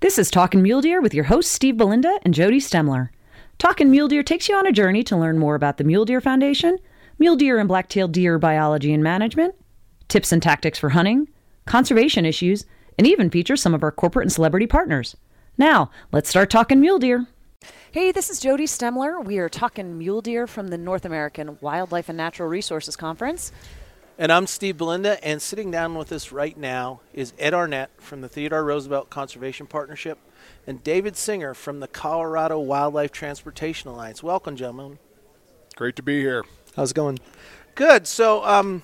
This is Talkin' Mule Deer with your hosts Steve Belinda and Jody Stemler. Talkin' Mule Deer takes you on a journey to learn more about the Mule Deer Foundation, mule deer and black-tailed deer biology and management, tips and tactics for hunting, conservation issues, and even features some of our corporate and celebrity partners. Now, let's start talking mule deer. Hey, this is Jody Stemler. We are talking mule deer from the North American Wildlife and Natural Resources Conference. And I'm Steve Belinda, and sitting down with us right now is Ed Arnett from the Theodore Roosevelt Conservation Partnership and David Singer from the Colorado Wildlife Transportation Alliance. Welcome, gentlemen. Great to be here. How's it going? Good. So, um,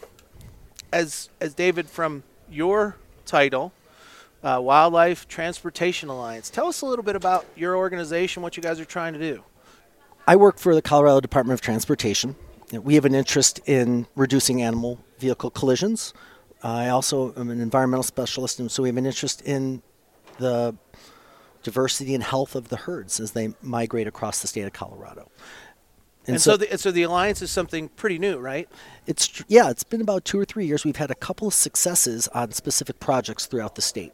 as as David from your title, uh, Wildlife Transportation Alliance, tell us a little bit about your organization, what you guys are trying to do. I work for the Colorado Department of Transportation. We have an interest in reducing animal vehicle collisions. I also am an environmental specialist, and so we have an interest in the diversity and health of the herds as they migrate across the state of Colorado. And, so, so, the, so the alliance is something pretty new, right? It's yeah, it's been about two or three years. We've had a couple of successes on specific projects throughout the state,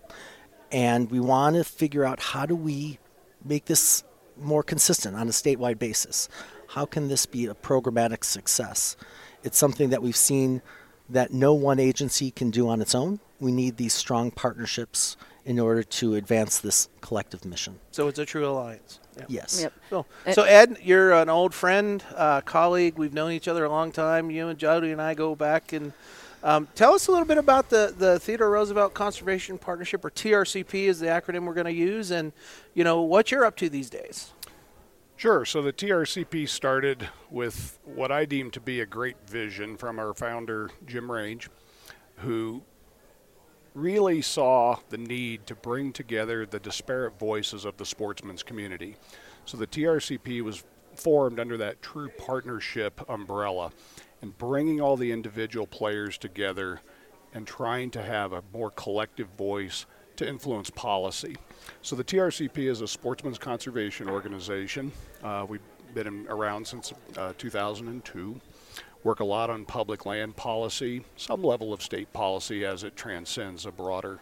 and we want to figure out how do we make this more consistent on a statewide basis. How can this be a programmatic success? It's something that we've seen that no one agency can do on its own. We need these strong partnerships in order to advance this collective mission. So it's a true alliance. Yep. Yes. Yep. Cool. So Ed, you're an old friend, uh, colleague. We've known each other a long time. You and Jody and I go back and. Um, tell us a little bit about the, the Theodore Roosevelt Conservation Partnership, or TRCP is the acronym we're going to use, and you know what you're up to these days. Sure. So the TRCP started with what I deem to be a great vision from our founder, Jim Range, who really saw the need to bring together the disparate voices of the sportsman's community. So the TRCP was formed under that true partnership umbrella and bringing all the individual players together and trying to have a more collective voice to influence policy. So the TRCP is a sportsman's conservation organization. Uh, we've been around since uh, 2002. Work a lot on public land policy, some level of state policy as it transcends a broader,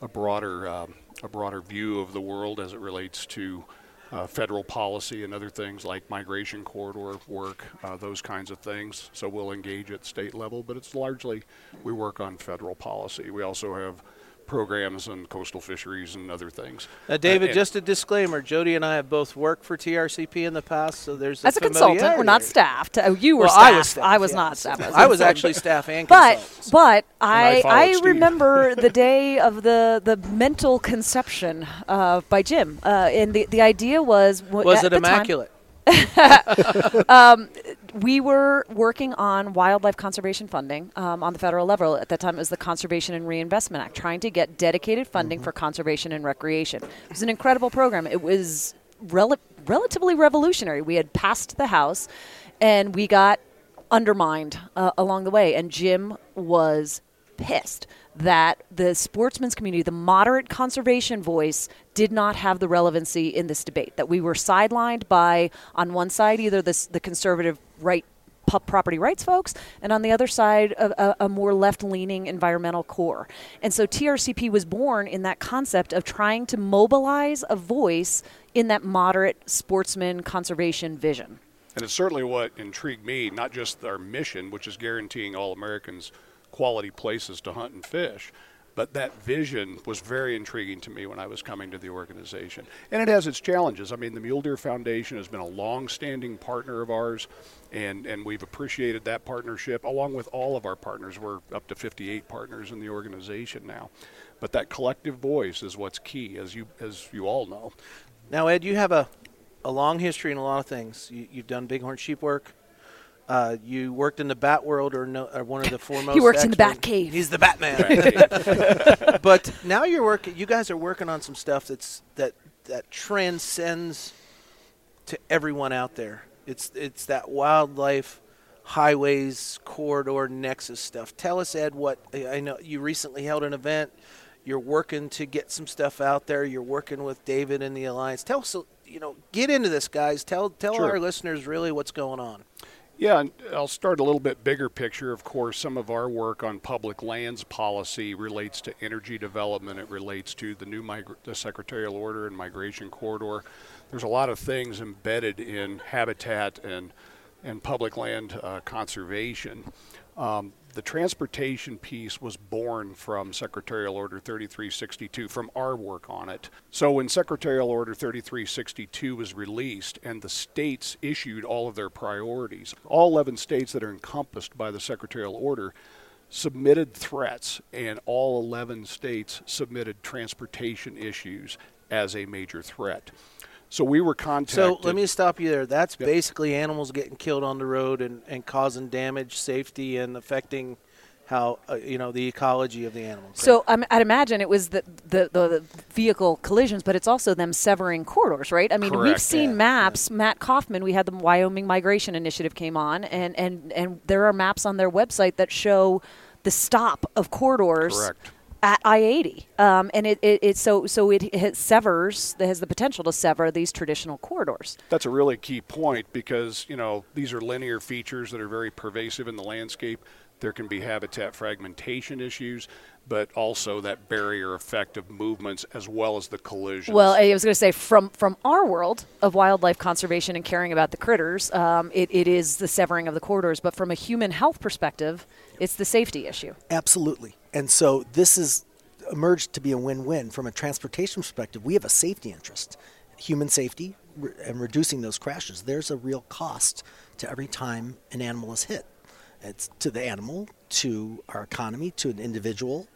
a broader, um, a broader view of the world as it relates to uh, federal policy and other things like migration corridor work, uh, those kinds of things. So we'll engage at state level, but it's largely we work on federal policy. We also have programs on coastal fisheries and other things. Now, David, uh, just a disclaimer: Jody and I have both worked for TRCP in the past, so there's as a, a consultant. We're not staffed. Oh, you were well, staff. I was, staff, I was yeah. not staff. I was actually staff and but consultant. but I I, I remember the day of the the mental conception uh, by Jim, uh, and the the idea was was it immaculate? um, we were working on wildlife conservation funding um, on the federal level. At that time, it was the Conservation and Reinvestment Act, trying to get dedicated funding mm-hmm. for conservation and recreation. It was an incredible program. It was rel- relatively revolutionary. We had passed the House, and we got undermined uh, along the way. And Jim was pissed that the sportsman's community, the moderate conservation voice, did not have the relevancy in this debate. That we were sidelined by, on one side, either this, the conservative right property rights folks, and on the other side, a, a, more left leaning environmental core. And so TRCP was born in that concept of trying to mobilize a voice in that moderate sportsman conservation vision. And it's certainly what intrigued me, not just our mission, which is guaranteeing all Americans quality places to hunt and fish. But that vision was very intriguing to me when I was coming to the organization. And it has its challenges. I mean, the Mule Deer Foundation has been a long standing partner of ours, and, and we've appreciated that partnership along with all of our partners. We're up to 58 partners in the organization now. But that collective voice is what's key, as you, as you all know. Now, Ed, you have a, a long history in a lot of things. You, you've done bighorn sheep work, uh, you worked in the Bat world, or, no, or one of the foremost. he works in the Bat Cave. He's the Batman. but now you're working. You guys are working on some stuff that's that that transcends to everyone out there. It's it's that wildlife highways corridor nexus stuff. Tell us, Ed, what I know. You recently held an event. You're working to get some stuff out there. You're working with David and the alliance. Tell us, you know, get into this, guys. Tell tell sure. our listeners really what's going on. Yeah, I'll start a little bit bigger picture. Of course, some of our work on public lands policy relates to energy development. It relates to the new migra- the secretarial order and migration corridor. There's a lot of things embedded in habitat and and public land uh, conservation. Um, the transportation piece was born from Secretarial Order 3362, from our work on it. So when Secretarial Order 3362 was released and the states issued all of their priorities, all 11 states that are encompassed by the Secretarial Order submitted threats, and all 11 states submitted transportation issues as a major threat. So we were contacted. So let me stop you there. That's yep. basically animals getting killed on the road and, and causing damage, safety, and affecting how uh, you know the ecology of the animals. So um, I'd imagine it was the, the, the vehicle collisions, but it's also them severing corridors, right? I mean, Correct. we've seen yeah. maps. Yeah. Matt Kauffman, we had the Wyoming Migration Initiative came on, and and and there are maps on their website that show the stop of corridors. Correct at I-80, um, and it, it, it, so so it, it severs it has the potential to sever these traditional corridors. That's a really key point because you know these are linear features that are very pervasive in the landscape. There can be habitat fragmentation issues, but also that barrier effect of movements as well as the collisions. Well, I was going to say from from our world of wildlife conservation and caring about the critters, um, it, it is the severing of the corridors. But from a human health perspective, it's the safety issue. Absolutely. And so this has emerged to be a win-win from a transportation perspective. We have a safety interest, human safety, and reducing those crashes. There's a real cost to every time an animal is hit. It's to the animal, to our economy, to an individual,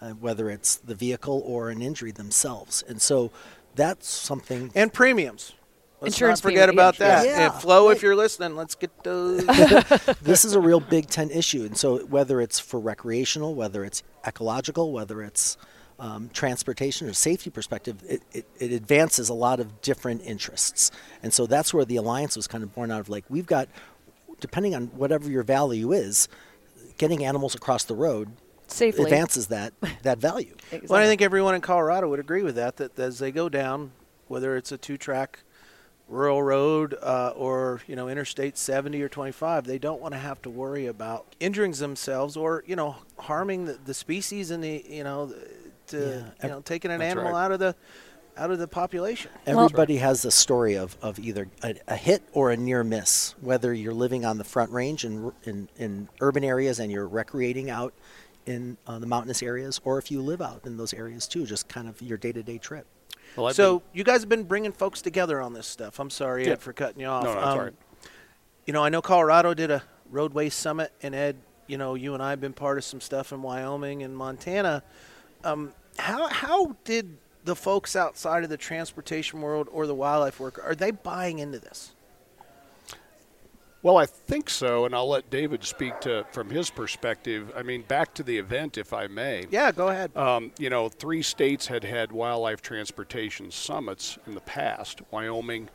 uh, whether it's the vehicle or an injury themselves. And so that's something. And premiums. Let's Insurance not forget about that. Yeah. And Flo, if you're listening, let's get those. this is a real big tent issue, and so whether it's for recreational, whether it's ecological, whether it's um, transportation or safety perspective, it, it, it, advances a lot of different interests, and so that's where the alliance was kind of born out of. Like we've got, depending on whatever your value is, getting animals across the road safely advances that that value. exactly. Well, I think everyone in Colorado would agree with that. That as they go down, whether it's a two-track rural road uh, or you know interstate 70 or 25 they don't want to have to worry about injuring themselves or you know harming the, the species and the you know to yeah. you know taking an That's animal right. out of the out of the population everybody well, has a story of, of either a, a, hit or a near miss whether you're living on the front range in, in, in urban areas and you're recreating out in uh, the mountainous areas or if you live out in those areas too just kind of your day-to-day trip well, so been, you guys have been bringing folks together on this stuff. I'm sorry, yeah. Ed, for cutting you off. No, no, um, right. You know, I know Colorado did a roadway summit, and Ed, you know, you and I have been part of some stuff in Wyoming and Montana. Um, how how did the folks outside of the transportation world or the wildlife work are they buying into this? Well, I think so, and I'll let David speak to from his perspective. I mean, back to the event, if I may. Yeah, go ahead. Um, you know, three states had had wildlife transportation summits in the past: Wyoming,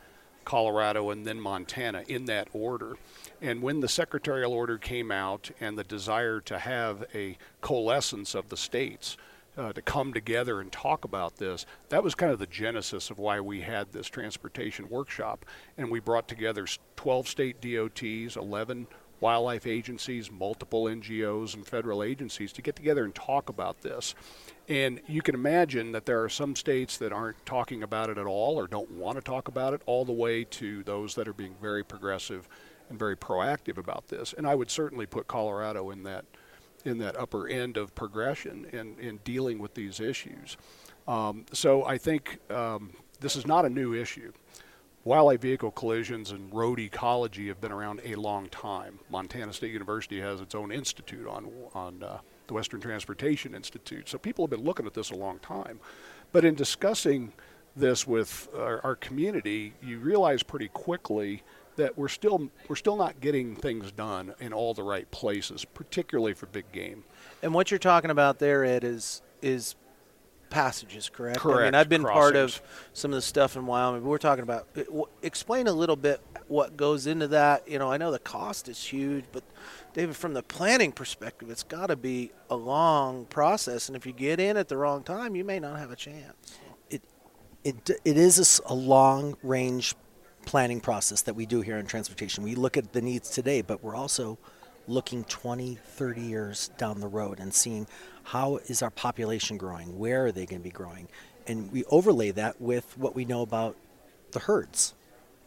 Colorado, and then Montana, in that order. And when the secretarial order came out, and the desire to have a coalescence of the states uh, to come together and talk about this. That was kind of the genesis of why we had this transportation workshop. And we brought together 12 state DOTs, 11 wildlife agencies, multiple NGOs, and federal agencies to get together and talk about this. And you can imagine that there are some states that aren't talking about it at all or don't want to talk about it, all the way to those that are being very progressive and very proactive about this. And I would certainly put Colorado in that in that upper end of progression in, in dealing with these issues. Um, so I think um, this is not a new issue. Wildlife vehicle collisions and road ecology have been around a long time. Montana State University has its own institute on, on uh, the Western Transportation Institute. So people have been looking at this a long time. But in discussing this with our, our community, you realize pretty quickly that we're still we're still not getting things done in all the right places, particularly for big game. And what you're talking about there, Ed, is is passages, correct? Correct. I mean, I've been Crossings. part of some of the stuff in Wyoming. But we're talking about. Explain a little bit what goes into that. You know, I know the cost is huge, but David, from the planning perspective, it's got to be a long process, and if you get in at the wrong time, you may not have a chance. It it it is a, a long range planning process that we do here in transportation. We look at the needs today, but we're also looking 20, 30 years down the road and seeing how is our population growing? Where are they going to be growing? And we overlay that with what we know about the herds.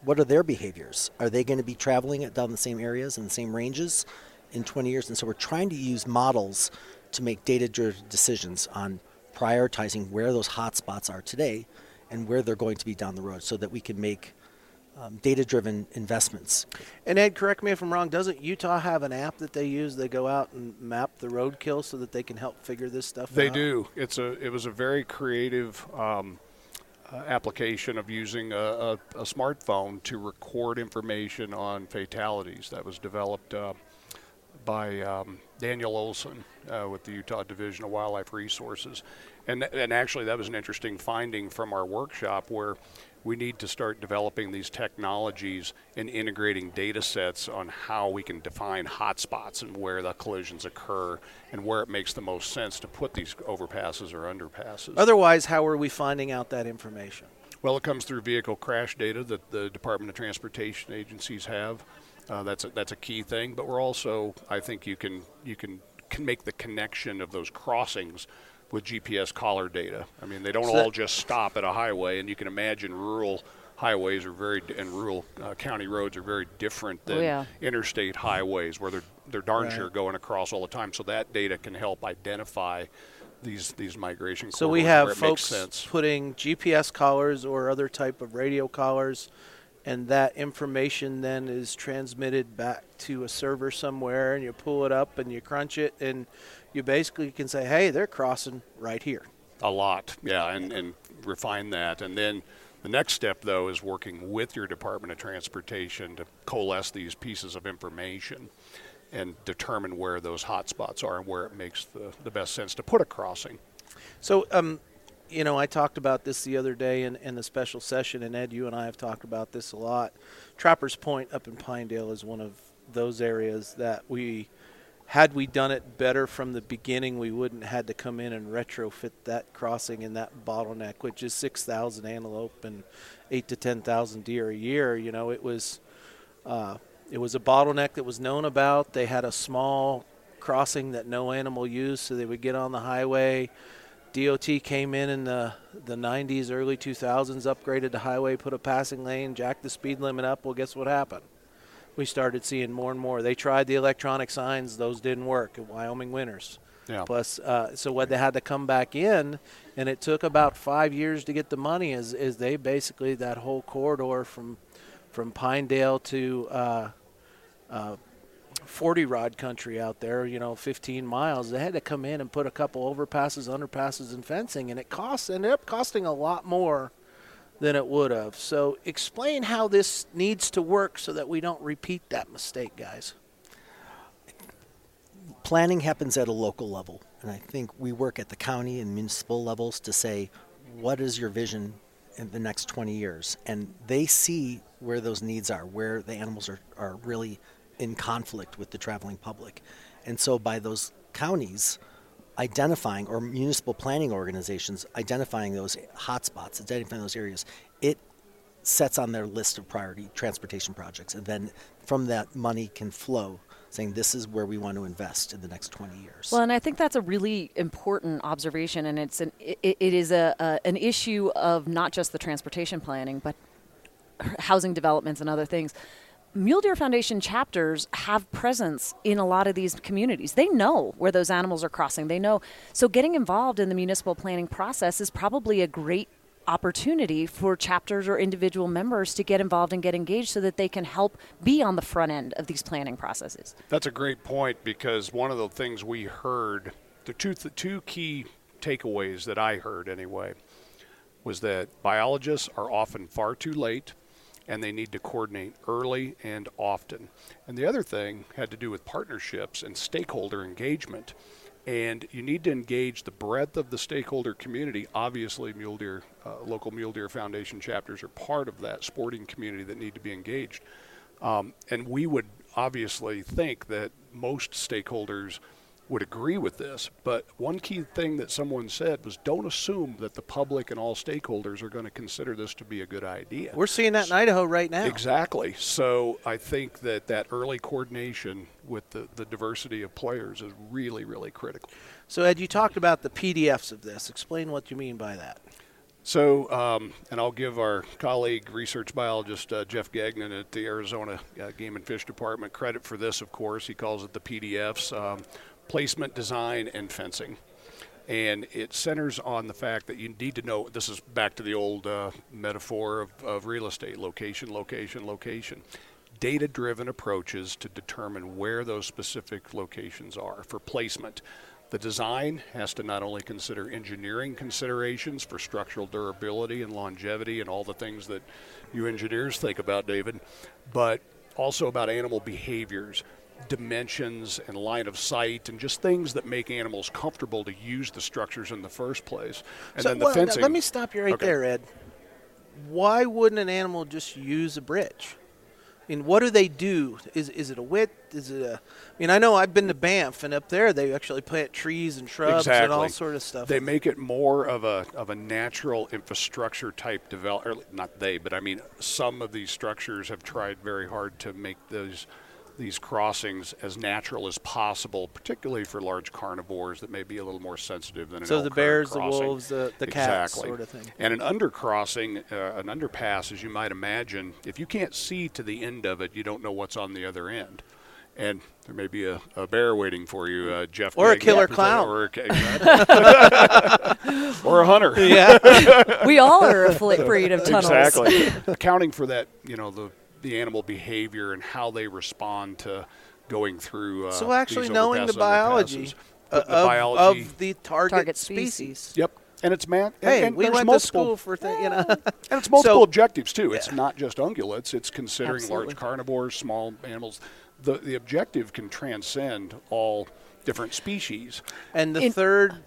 What are their behaviors? Are they going to be traveling down the same areas and the same ranges in 20 years? And so we're trying to use models to make data driven decisions on prioritizing where those hotspots are today and where they're going to be down the road so that we can make um, data driven investments. And Ed, correct me if I'm wrong, doesn't Utah have an app that they use? They go out and map the roadkill so that they can help figure this stuff they out? They do. It's a it was a very creative um, uh, application of using a, a, a, smartphone to record information on fatalities that was developed uh, by um, Daniel Olson uh, with the Utah Division of Wildlife Resources. And, and actually, that was an interesting finding from our workshop where we need to start developing these technologies and integrating data sets on how we can define hotspots and where the collisions occur and where it makes the most sense to put these overpasses or underpasses. Otherwise, how are we finding out that information? Well, it comes through vehicle crash data that the Department of Transportation agencies have. Uh, that's a, that's a key thing. But we're also, I think, you can you can can make the connection of those crossings with GPS collar data. I mean, they don't so all just stop at a highway, and you can imagine rural highways are very and rural uh, county roads are very different oh, than oh, yeah. interstate highways where they're they're darn right. sure going across all the time. So that data can help identify these these migration. So we have folks putting GPS collars or other type of radio collars and that information then is transmitted back to a server somewhere and you pull it up and you crunch it and you basically can say hey they're crossing right here. A lot yeah and, and refine that. And then the next step though is working with your department of transportation to coalesce these pieces of information and determine where those hot spots are and where it makes the, the best sense to put a crossing. So um, you know, I talked about this the other day in, in the special session, and Ed, you and I have talked about this a lot. Trappers Point up in Pinedale is one of those areas that we, had we done it better from the beginning, we wouldn't had to come in and retrofit that crossing and that bottleneck, which is 6,000 antelope and eight to 10,000 deer a year. You know, it was, uh, it was a bottleneck that was known about. They had a small crossing that no animal used, so they would get on the highway DOT came in in the, the 90s, early 2000s, upgraded the highway, put a passing lane, jacked the speed limit up. Well, guess what happened? We started seeing more and more. They tried the electronic signs; those didn't work. Wyoming winters. Yeah. Plus, uh, so what they had to come back in, and it took about five years to get the money. Is is they basically that whole corridor from from Pinedale to uh, uh, 40 rod country out there, you know, 15 miles. They had to come in and put a couple overpasses, underpasses, and fencing, and it costs ended up costing a lot more than it would have. So, explain how this needs to work so that we don't repeat that mistake, guys. Planning happens at a local level, and I think we work at the county and municipal levels to say, what is your vision in the next 20 years? And they see where those needs are, where the animals are, are really in conflict with the traveling public. And so by those counties identifying or municipal planning organizations identifying those hotspots, identifying those areas, it sets on their list of priority transportation projects. And then from that money can flow saying this is where we want to invest in the next 20 years. Well, and I think that's a really important observation, and it's an it, it is a, a an issue of not just the transportation planning, but housing developments and other things. Mule Deer Foundation chapters have presence in a lot of these communities. They know where those animals are crossing. They know. So getting involved in the municipal planning process is probably a great opportunity for chapters or individual members to get involved and get engaged so that they can help be on the front end of these planning processes. That's a great point because one of the things we heard, the two, the two key takeaways that I heard anyway, was that biologists are often far too late and they need to coordinate early and often. And the other thing had to do with partnerships and stakeholder engagement. And you need to engage the breadth of the stakeholder community. Obviously, Mule Deer, uh, local Mule Deer Foundation chapters are part of that sporting community that need to be engaged. Um, and we would obviously think that most stakeholders would agree with this. But one key thing that someone said was don't assume that the public and all stakeholders are going to consider this to be a good idea. We're seeing that in Idaho right now. Exactly. So I think that that early coordination with the, the diversity of players is really, really critical. So, Ed, you talked about the PDFs of this. Explain what you mean by that. So, um, and I'll give our colleague, research biologist uh, Jeff Gagnon at the Arizona uh, Game and Fish Department, credit for this, of course. He calls it the PDFs um, placement, design, and fencing. And it centers on the fact that you need to know this is back to the old uh, metaphor of, of real estate location, location, location. Data driven approaches to determine where those specific locations are for placement. The design has to not only consider engineering considerations for structural durability and longevity and all the things that you engineers think about, David, but also about animal behaviors, dimensions, and line of sight, and just things that make animals comfortable to use the structures in the first place. And so, then the well, fencing. Let me stop you right Okay. there, Ed. Why wouldn't an animal just use a bridge? I mean, what do they do? Is is it a width? Is it a? I mean, I know I've been to Banff, and up there they actually plant trees and shrubs exactly. and all sort of stuff. They make it more of a of a natural infrastructure type develop. Not they, but I mean some of these structures have tried very hard to make those these crossings as natural as possible, particularly for large carnivores that may be a little more sensitive than an So elk the or a bears, the wolves, the- the cats exactly. sort of thing. And an undercrossing, uh, an underpass, as you might imagine, if you can't see to the end of it, you don't know what's on the other end. And there may be a, a bear waiting for you, uh, Jeff. Or a killer clown. Or a, or a hunter. yeah. we all are a breed of tunnels. Exactly. Accounting for that, you know, the the animal behavior and how they respond to going through. Uh, So actually these knowing the biology, uh, The- the of, biology. of the target, Target species. species. Yep. And it's man. Hey, and, and we went multiple, to school for things, you know. And it's multiple So- objectives too. It's Yeah. not just ungulates. It's considering Absolutely. large carnivores, small animals. The the objective can transcend all different species. And the In- third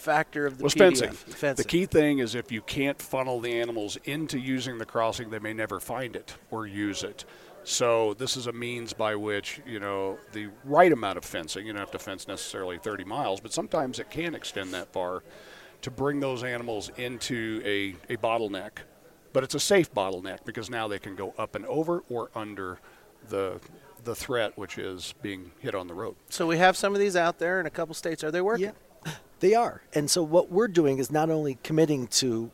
factor of the was PDF, fencing. fencing. The key thing is if you can't funnel the animals into using the crossing, they may never find it or use it. So this is a means by which you know the right amount of fencing. You don't have to fence necessarily 30 miles, but sometimes it can extend that far to bring those animals into a, a bottleneck. But it's a safe bottleneck because now they can go up and over or under the the threat, which is being hit on the road. So we have some of these out there in a couple states. Are they working? Yeah, they are. And so what we're doing is not only committing to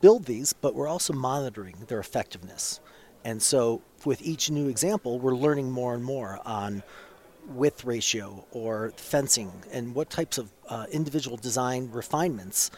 build these, but we're also monitoring their effectiveness. And so with each new example, we're learning more and more on width ratio or fencing and what types of uh, individual design refinements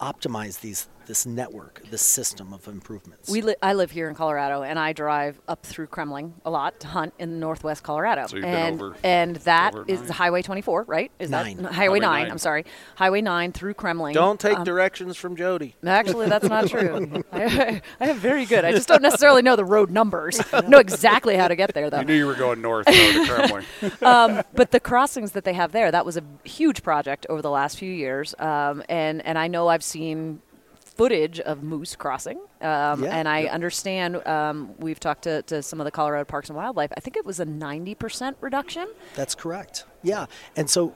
optimize these this network, this system of improvements. We li- I live here in Colorado, and I drive up through Kremling a lot to hunt in northwest Colorado. So you've been and over- and that over is. Highway 24, right? Is Nine. that Highway Highway 9? nine. I'm sorry, Highway 9 through Kremling. Don't take Um, directions from Jody. Actually, that's not true. I, I am very good. I just don't necessarily know the road numbers. know exactly how to get there, though. You knew you were going north, though, to Kremling. um, but the crossings that they have there, that was a huge project over the last few years. Um, and, and I know I've seen footage of moose crossing. Um, Yeah. and I understand um, we've talked to, to some of the Colorado Parks and Wildlife. I think it was a 90% reduction. That's correct. Yeah, and so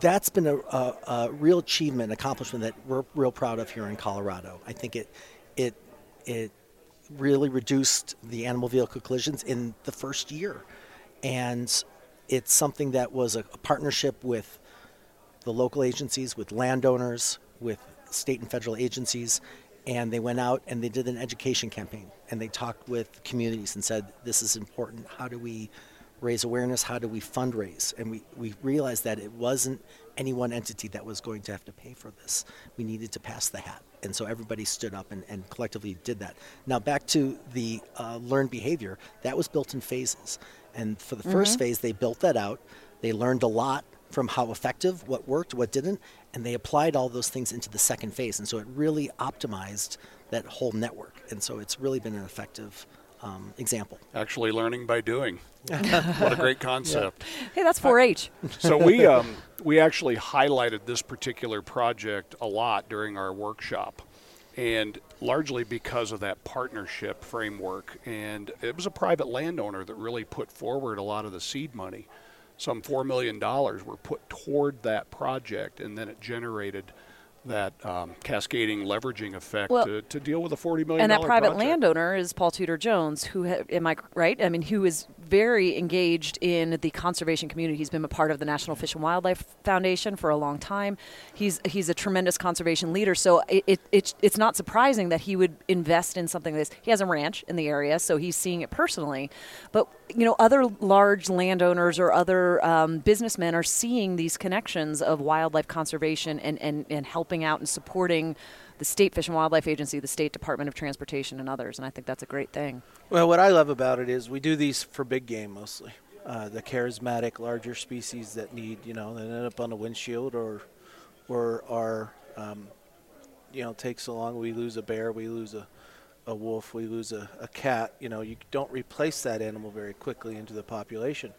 that's been a, a, a real achievement, accomplishment that we're real proud of here in Colorado. I think it it it really reduced the animal vehicle collisions in the first year, and it's something that was a, a partnership with the local agencies, with landowners, with state and federal agencies, and they went out and they did an education campaign and they talked with communities and said, "This is important. How do we raise awareness? How do we fundraise?" And we we realized that it wasn't any one entity that was going to have to pay for this. We needed to pass the hat, and so everybody stood up and, and collectively did that. Now back to the uh, learned behavior. That was built in phases, and for the 1st phase, they built that out. They learned a lot from how effective, what worked, what didn't, and they applied all those things into the second phase. And so it really optimized that whole network. And so it's really been an effective um, example. Actually, learning by doing. what a great concept. Hey, that's 4-H. So we um, we actually highlighted this particular project a lot during our workshop, and largely because of that partnership framework. And it was a private landowner that really put forward a lot of the seed money some $4 million were put toward that project, and then it generated that um, cascading leveraging effect Well, to, to deal with a $40 million and that private project. landowner is Paul Tudor Jones, who ha- am I right? I mean, who is very engaged in the conservation community. He's been a part of the National Fish and Wildlife Foundation for a long time. He's he's a tremendous conservation leader. So it, it, it's it's not surprising that he would invest in something like this. He has a ranch in the area, so he's seeing it personally. But you know, other large landowners or other um, businessmen are seeing these connections of wildlife conservation and, and, and helping out and supporting the State Fish and Wildlife Agency, the State Department of Transportation, and others. And I think that's a great thing. Well, what I love about it is we do these for big game mostly. Uh, the charismatic, larger species that need, you know, that end up on the windshield or, or are, um, you know, take so long. We lose a bear, we lose a, a wolf, we lose a, a cat. You know, you don't replace that animal very quickly into the population.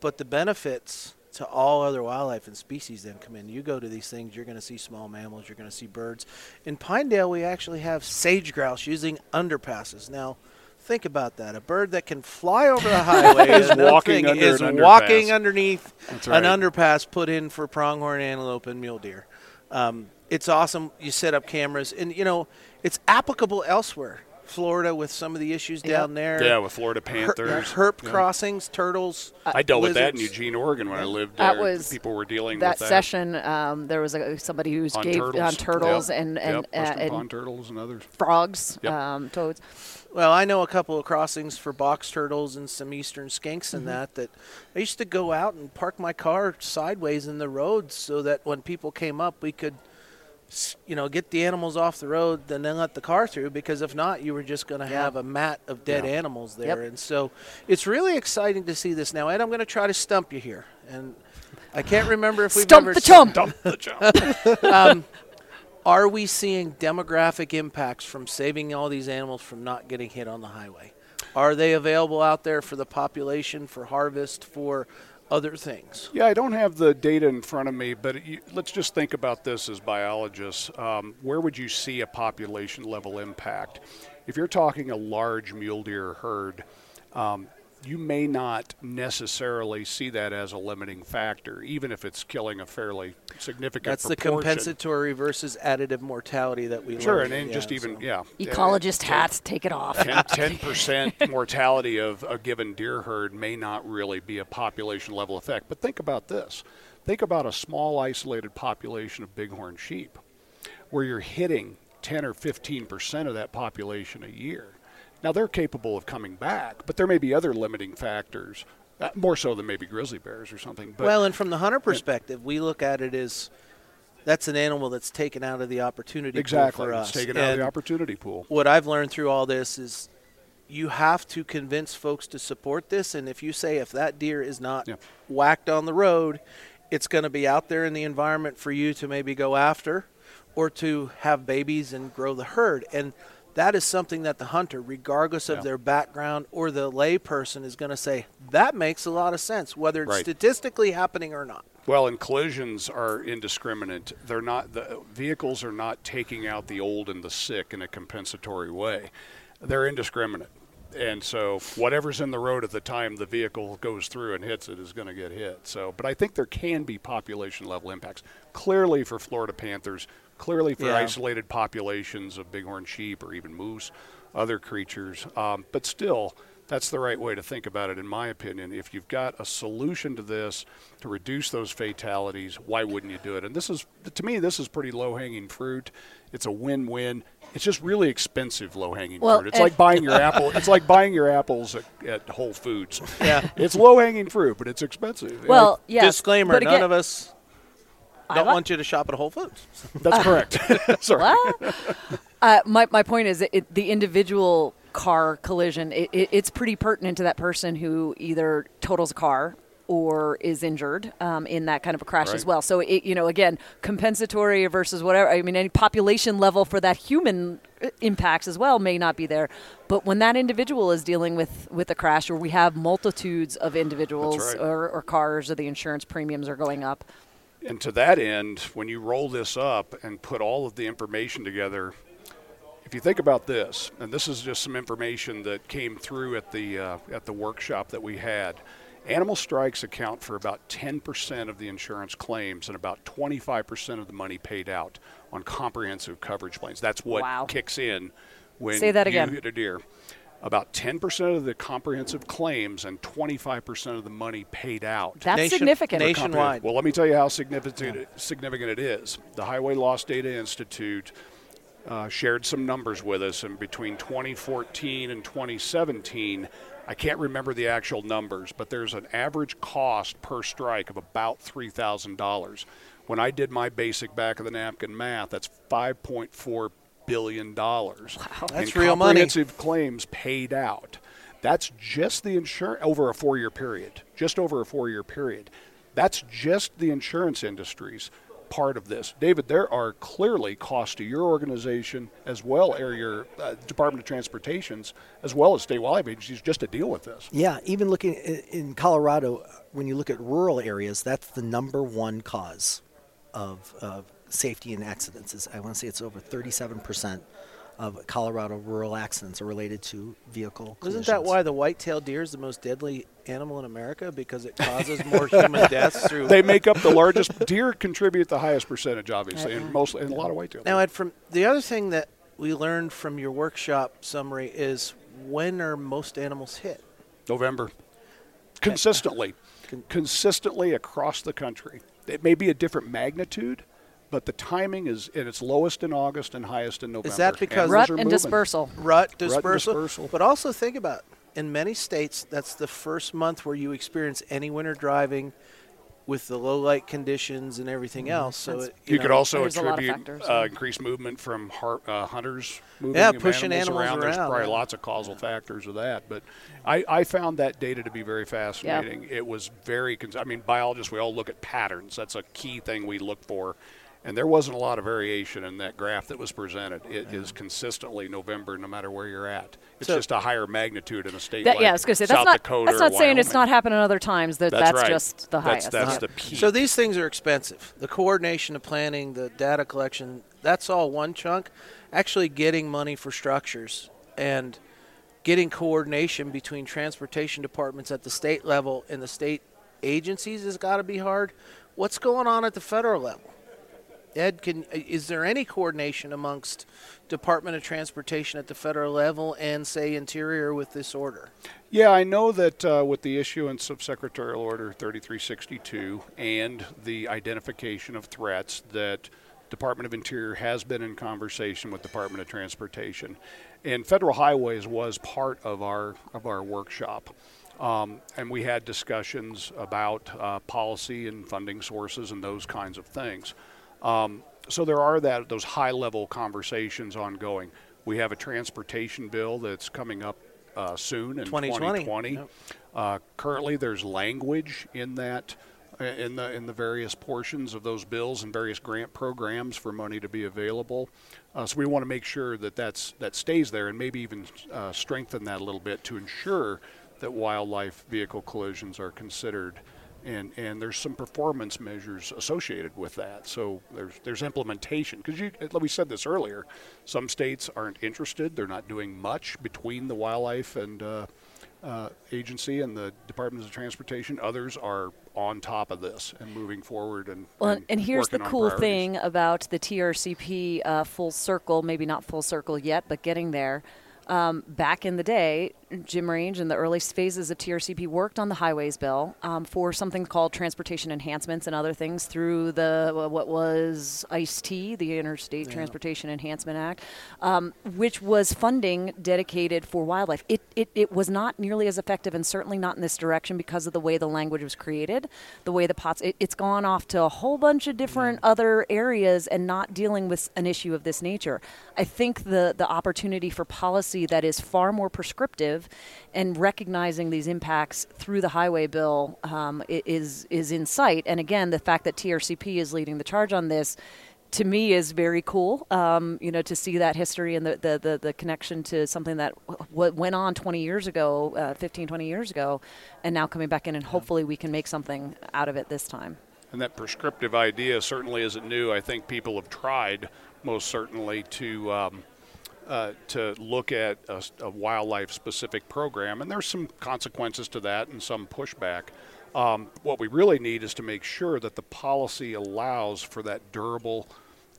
But the benefits to all other wildlife and species then come in. You go to these things, you're going to see small mammals, you're going to see birds. In Pinedale, we actually have sage grouse using underpasses. Now, think about that. A bird that can fly over the highway Is walking under is walking underneath That's an underpass put in for pronghorn antelope and mule deer. Um, it's awesome. You set up cameras, and you know it's applicable elsewhere. Florida with some of the issues Yep. down there. Yeah, with Florida Her- Panthers. herp Yeah. crossings, turtles. I dealt with that in. Eugene, Oregon when I lived That there. was People were dealing that with that. session. Um, there was a, somebody who on gave turtles, on turtles Yep. and and, Yep, uh, and pond turtles and others. frogs, Yep. um, toads. Well, I know a couple of crossings for box turtles and some eastern skinks Mm-hmm. and that. That I used to go out and park my car sideways in the road so that when people came up, we could, s- you know, get the animals off the road and then let the car through. Because if not, you were just going to Yeah. have a mat of dead Yeah. animals there. Yep. And so it's really exciting to see this now. Ed, I'm going to try to stump you here, and I can't remember if we've Stump ever the chump. Dump the jump. Um, are we seeing demographic impacts from saving all these animals from not getting hit on the highway? Are they available out there for the population, for harvest, for other things? Yeah, I don't have the data in front of me, but you, let's just think about this as biologists. Um, where would you see a population level impact? If you're talking a large mule deer herd, um, you may not necessarily see that as a limiting factor, even if it's killing a fairly significant That's the compensatory versus additive mortality that we Sure, learned. and then just Yeah, even so- yeah, Ecologist hats, take it off. 10 percent mortality of a given deer herd may not really be a population level effect. But think about this: think about a small isolated population of bighorn sheep, where you're hitting 10 or 15 percent of that population a year. Now they're capable of coming back, but there may be other limiting factors, uh, more so than maybe grizzly bears or something. But well, and from the hunter perspective, we look at it as that's an animal that's taken out of the opportunity pool exactly, for it's us. taken out of the opportunity pool. what I've learned through all this is you have to convince folks to support this. And if you say if that deer is not Yeah. whacked on the road, it's going to be out there in the environment for you to maybe go after or to have babies and grow the herd. And that is something that the hunter, regardless of Yeah. their background or the layperson, is going to say, that makes a lot of sense, whether it's Right. statistically happening or not. Well, and collisions are indiscriminate. They're not the vehicles are not taking out the old and the sick in a compensatory way. They're indiscriminate. And so whatever's in the road at the time the vehicle goes through and hits it is going to get hit. So, but I think there can be population level impacts. Clearly for Florida panthers, clearly for Yeah. isolated populations of bighorn sheep or even moose, other creatures. Um, but still, that's the right way to think about it, in my opinion. If you've got a solution to this to reduce those fatalities, why wouldn't you do it? And this is, to me, this is pretty low hanging fruit. It's a win win. It's just really expensive low hanging Well, fruit. It's like buying your apple. It's like buying your apples at, at Whole Foods. Yeah. It's low hanging fruit, but it's expensive. Well, yes. Disclaimer but none of us I don't li- want you to shop at Whole Foods. that's correct. Sorry. What? uh, my, my point is that it, the individual car collision, it, it, it's pretty pertinent to that person who either totals a car or is injured um, in that kind of a crash as well. So, it, you know, again, compensatory versus whatever. I mean, any population level for that human uh, impacts as well may not be there. But when that individual is dealing with, with a crash, or we have multitudes of individuals right. or, or cars, or the insurance premiums are going up. And to that end, when you roll this up and put all of the information together, if you think about this, and this is just some information that came through at the uh, at the workshop that we had, Animal strikes account for about 10% of the insurance claims and about 25% of the money paid out on comprehensive coverage plans. That's what Wow. kicks in when Say that you again. hit a deer. About 10% of the comprehensive claims and 25% of the money paid out. That's Nation- significant. Nationwide. Well, let me tell you how significant significant it is. The Highway Loss Data Institute uh, shared some numbers with us, and between 2014 and 2017, I can't remember the actual numbers, but there's an average cost per strike of about three thousand dollars. When I did my basic back of the napkin math, that's 5.4 billion dollars. Wow, That's real money. Comprehensive claims paid out. That's just the insurance over a four-year period. Just over a four-year period. That's just the insurance industry's part of this. David, there are clearly costs to your organization as well as your uh, Department of Transportation's as well as state wildlife agencies just to deal with this. Yeah, even looking in Colorado, when you look at rural areas, that's the number one cause of, of safety and accidents. Is I want to say it's over 37% of Colorado rural accidents are related to vehicle collisions. Isn't that why the white-tailed deer is the most deadly animal in America? Because it causes more human deaths through. They make up the largest deer contribute the highest percentage obviously and uh-huh. mostly and a lot of white-tailed. Now, Ed, from the other thing that we learned from your workshop summary is when are most animals hit? November. Consistently. Consistently across the country. It may be a different magnitude, but the timing is at its lowest in August and highest in November. Is that because- Animals Rut and dispersal. Rut dispersal. dispersal. But also think about in many states that's the first month where you experience any winter driving with the low light conditions and everything else. So it, You, you, could know, also There's a lot of attribute uh, increased movement from har- uh, hunters moving Yeah, pushing animals, animals around. There's probably yeah. lots of causal factors of that, but I, I found that data to be very fascinating. It was very. Cons- I mean, biologists we all look at patterns. That's a key thing we look for. And there wasn't a lot of variation in that graph that was presented. It is consistently November, no matter where you're at. It's So- just a higher magnitude in a state That, like yeah, I was going to say South that's not Dakota that's or not saying it's Wyoming. not happening other times. That That's that's, right. just the That's- highest. that's Yeah. the peak. So these things are expensive. The coordination of planning, the data collection, that's all one chunk. Actually getting money for structures and getting coordination between transportation departments at the state level and the state agencies has got to be hard. What's going on at the federal level? Ed, can is there any coordination amongst Department of Transportation at the federal level and say Interior with this order? Yeah, I know that uh, with the issuance of Secretarial Order 3362 and the identification of threats, that Department of Interior has been in conversation with Department of Transportation, and Federal Highways was part of our of our workshop. Um, and we had discussions about uh, policy and funding sources and those kinds of things. Um, so there are that those high level conversations ongoing. We have a transportation bill that's coming up uh, soon in 2020. 2020. Yep. Uh, currently, there's language in that uh, in the in the various portions of those bills and various grant programs for money to be available. Uh, so we want to make sure that that's that stays there and maybe even uh, strengthen that a little bit to ensure that wildlife vehicle collisions are considered. And, and there's some performance measures associated with that. So there's there's implementation because you like we said this earlier, some states aren't interested. They're not doing much between the wildlife and uh, uh, agency and the Departments of Transportation. Others are on top of this and moving forward. And Well, and, and here's the cool priorities. thing about the TRCP uh, full circle, maybe not full circle yet, but getting there. Um, back in the day, Jim Range in the early phases of TRCP worked on the highways bill um, for something called transportation enhancements and other things through the what was ISTEA, the Interstate Transportation Enhancement Act, um, which was funding dedicated for wildlife. It, it it was not nearly as effective, and certainly not in this direction because of the way the language was created, the way the pots. It, it's gone off to a whole bunch of different other areas and not dealing with an issue of this nature. I think the the opportunity for policy that is far more prescriptive and recognizing these impacts through the highway bill um, is is in sight. And again, the fact that TRCP is leading the charge on this. To me, is very cool. Um, you know, to see that history and the, the, the, the connection to something that w- went on 20 years ago, uh, 15, 20 years ago, and now coming back in, and hopefully we can make something out of it this time. And that prescriptive idea certainly isn't new. I think people have tried, most certainly, to um, uh, to look at a, a wildlife specific program, and there's some consequences to that and some pushback. Um, what we really need is to make sure that the policy allows for that durable,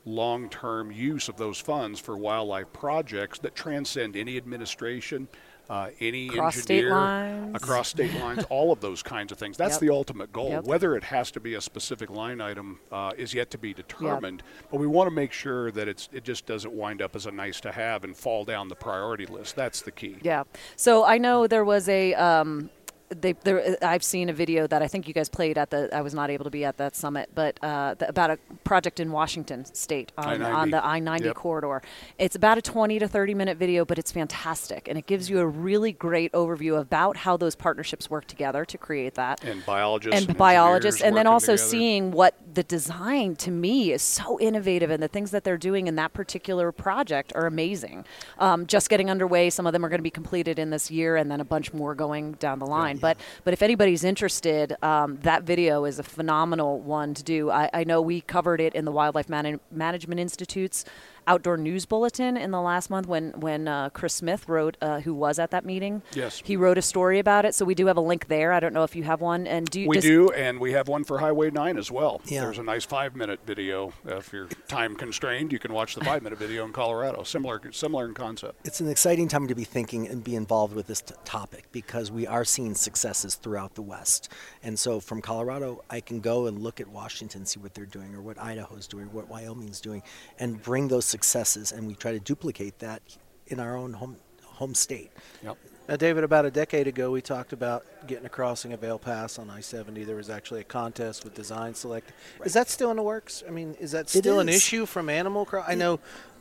long term use of those funds for wildlife projects that transcend any administration. Uh, any Across state engineer lines. across state lines, all of those kinds of things. That's Yep. the ultimate goal. Yep. Whether it has to be a specific line item uh, is yet to be determined. But we want to make sure that it's it just doesn't wind up as a nice to have and fall down the priority list. That's the key. Yeah. So I know there was a. Um, they, there, I've seen a video that I think you guys played at the. I was not able to be at that summit, but uh, the, about a project in Washington State on, I-90. on the I-90 Yep. corridor. It's about a 20 to 30 minute video, but it's fantastic, and it gives you a really great overview about how those partnerships work together to create that And biologists and biologists, and then also together. seeing what the design to me is so innovative, and the things that they're doing in that particular project are amazing. Um, just getting underway, some of them are going to be completed in this year, and then a bunch more going down the line. But but if anybody's interested, um, that video is a phenomenal one to do. I, I know we covered it in the Wildlife Man- Management Institute's outdoor news bulletin in the last month when when uh, Chris Smith wrote, uh, who was at that meeting. Yes. he wrote a story about it. So we do have a link there. I don't know if you have one. And do you We does- do, and we have one for Highway 9 as well. Yeah. There's a nice five minute video. Uh, If you're time constrained, you can watch the five minute video in Colorado. Similar, similar in concept. It's an exciting time to be thinking and be involved with this t- topic because we are seeing successes throughout the West. And so from Colorado, I can go and look at Washington, see what they're doing, or what Idaho's doing, or what Wyoming's doing, and bring those successes. And we try to duplicate that in our own home home state. Yep. Now, David, about a decade ago, we talked about getting a crossing of Vail Pass on I-70. There was actually a contest with Design Select. Is that still in the works? I mean, is that It still an issue from Animal Crossing? I know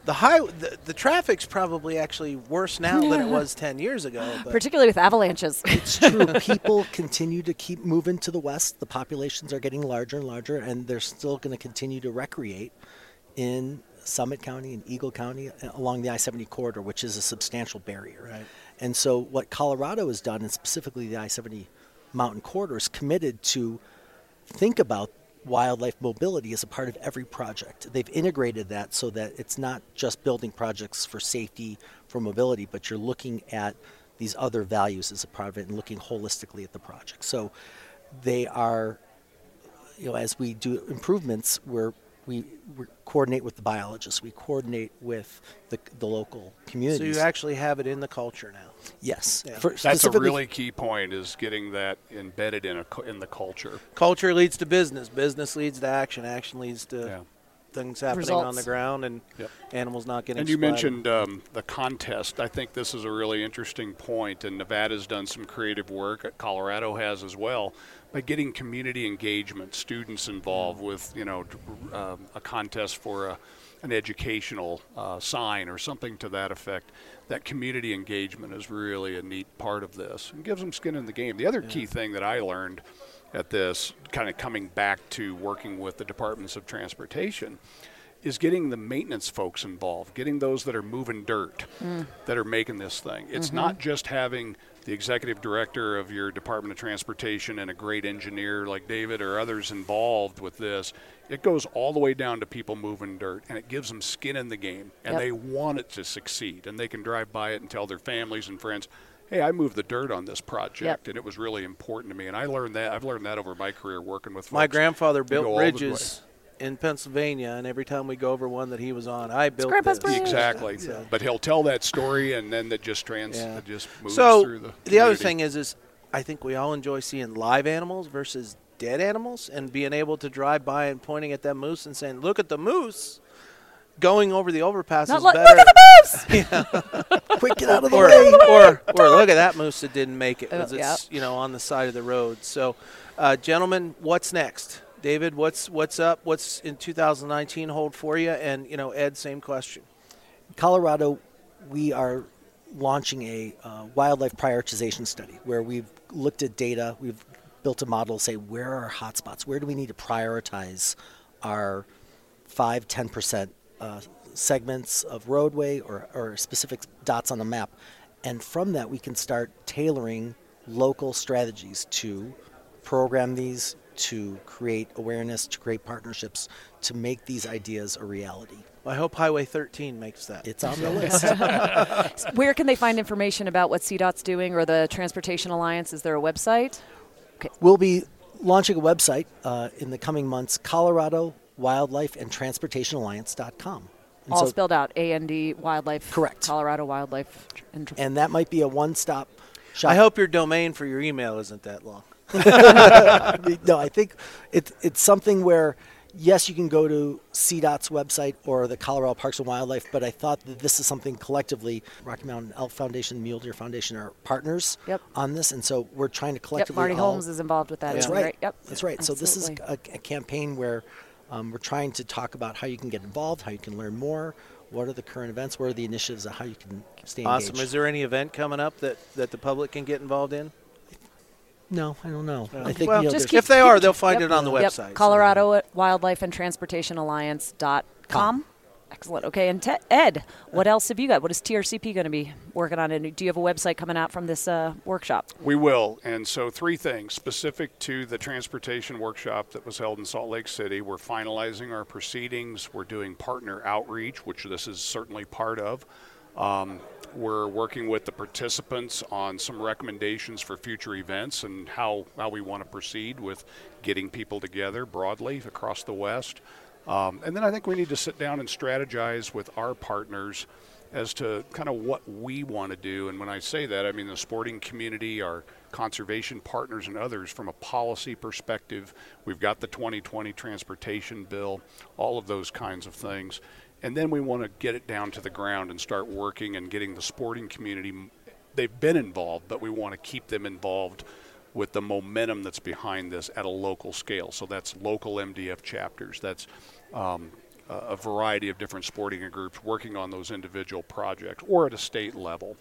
the high the, the traffic's probably actually worse now than it was 10 years ago. But particularly with avalanches. It's true. People continue to keep moving to the west. The populations are getting larger and larger, and they're still going to continue to recreate in Summit County and Eagle County along the I 70 corridor, which is a substantial barrier. Right. And so, what Colorado has done, and specifically the I 70 mountain corridor, is committed to think about wildlife mobility as a part of every project. They've integrated that so that it's not just building projects for safety, for mobility, but you're looking at these other values as a part of it and looking holistically at the project. So they are, you know, as we do improvements, we're, we, we coordinate with the biologists, we coordinate with the, the local communities. so you actually have it in the culture now. yes. Yeah. For- That's a really key point is getting that embedded in a in the culture. Culture leads to business. Business leads to action. Action leads to Yeah. things happening on the ground and Yep. animals not getting And you splattered. mentioned um, the contest. I think this is a really interesting point. point, and Nevada's done some creative work. uh, Colorado has as well by getting community engagement, students involved with you know um, a contest for a, an educational uh, sign or something to that effect. That community engagement is really a neat part of this and gives them skin in the game. The other key thing that I learned at this, kind of coming back to working with the departments of transportation, is getting the maintenance folks involved, getting those that are moving dirt, that are making this thing. It's not just having the executive director of your Department of Transportation and a great engineer like David or others involved with this. It goes all the way down to people moving dirt, and it gives them skin in the game, and Yep. they want it to succeed, and they can drive by it and tell their families and friends. Hey, I moved the dirt on this project, and it was really important to me. And I learned that. I've learned that over my career working with My grandfather built go all the bridges in Pennsylvania, and every time we go over one that he was on, I built Grandpa's this. bridge. Exactly. So- But he'll tell that story, and then that just trans, Yeah. it just moves So through the. the other thing is, is I think we all enjoy seeing live animals versus dead animals, and being able to drive by and pointing at that moose and saying, "Look at the moose." Going over the overpass Not is like, better. look at the moose! Quick, get out of the or, way. or, or look at that moose that didn't make it 'cause Uh, it's you know on the side of the road. So, uh, gentlemen, what's next? David, what's what's up? What's in 2019 hold for you? And you know, Ed, same question. Colorado, we are launching a uh, wildlife prioritization study where we've looked at data. We've built a model to say where are our hotspots? Where do we need to prioritize our 5 10% uh, segments of roadway or, or specific dots on the map? And from that, we can start tailoring local strategies to program these, to create awareness, to create partnerships, to make these ideas a reality. Well, I hope Highway 13 makes that. It's on the list. Where can they find information about what CDOT's doing or the Transportation Alliance? Is there a website? we'll be launching a website uh, in the coming months, Colorado Wildlife and Transportation Alliance.com. And All so- spelled out. A N D Wildlife. Correct. Colorado Wildlife. And, and that might be a one-stop shop. I hope your domain for your email isn't that long. no, I think it, it's something where, yes, you can go to CDOT's website or the Colorado Parks and Wildlife, but I thought that this is something collectively, Rocky Mountain Elk Foundation, Mule Deer Foundation are partners Yep. on this, and so we're trying to yep. collectively Marty all- Holmes is involved with that. That's isn't right. Yep. That's right. So this is a, a campaign where um, we're trying to talk about how you can get involved, how you can learn more, what are the current events, what are the initiatives, and how you can stay Awesome. engaged. Awesome. Is there any event coming up that, that the public can get involved in? No, I don't know. I think well, you know, just keep- if they are, they'll find yep. it on the Yep. website. so- Colorado Wildlife and Transportation Alliance.com. Excellent. Okay, and Te- Ed, what else have you got? What is TRCP going to be working on? And do you have a website coming out from this uh, workshop? We will. And so, three things specific to the transportation workshop that was held in Salt Lake City. We're finalizing our proceedings. We're doing partner outreach, which this is certainly part of. Um, we're working with the participants on some recommendations for future events and how, how we want to proceed with getting people together broadly across the West. Um, and then I think we need to sit down and strategize with our partners as to kind of what we want to do. And when I say that, I mean the sporting community, our conservation partners, and others from a policy perspective. We've got the 2020 transportation bill, all of those kinds of things. And then we want to get it down to the ground and start working and getting the sporting community. They've been involved, but we want to keep them involved with the momentum that's behind this at a local scale. So that's local MDF chapters. That's um, a variety of different sporting groups working on those individual projects or at a state level.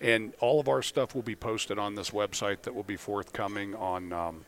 And all of our stuff will be posted on this website that will be forthcoming on um,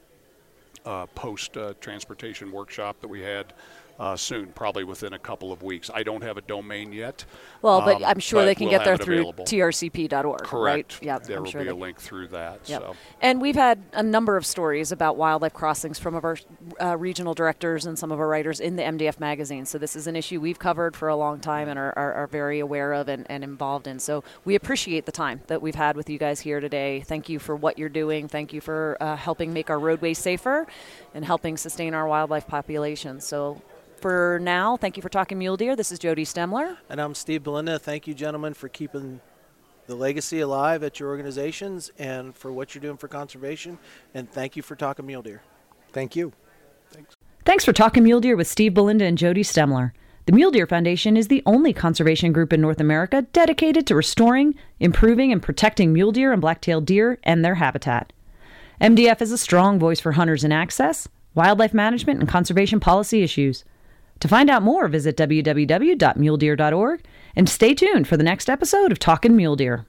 uh, post uh, transportation workshop that we had uh, soon, probably within a couple of weeks. I don't have a domain yet. Well, but um, I'm sure but they can we'll get there through available. trcp.org, Correct. right? Yeah, There I'm will sure be a link through that. Yep. So. And we've had a number of stories about wildlife crossings from of our uh, regional directors and some of our writers in the MDF magazine. So this is an issue we've covered for a long time and are, are, are very aware of and, and involved in. So we appreciate the time that we've had with you guys here today. Thank you for what you're doing. Thank you for uh, helping make our roadways safer and helping sustain our wildlife population. So for now, thank you for talking mule deer. This is Jodi Stemler. And I'm Steve Belinda. Thank you, gentlemen, for keeping the legacy alive at your organizations and for what you're doing for conservation. And thank you for talking mule deer. Thank you. Thanks Thanks for talking mule deer with Steve Belinda and Jodi Stemler. The Mule Deer Foundation is the only conservation group in North America dedicated to restoring, improving, and protecting mule deer and black-tailed deer and their habitat. MDF is a strong voice for hunters in access, wildlife management, and conservation policy issues. To find out more, visit www.muledeer.org and stay tuned for the next episode of Talkin' Mule Deer.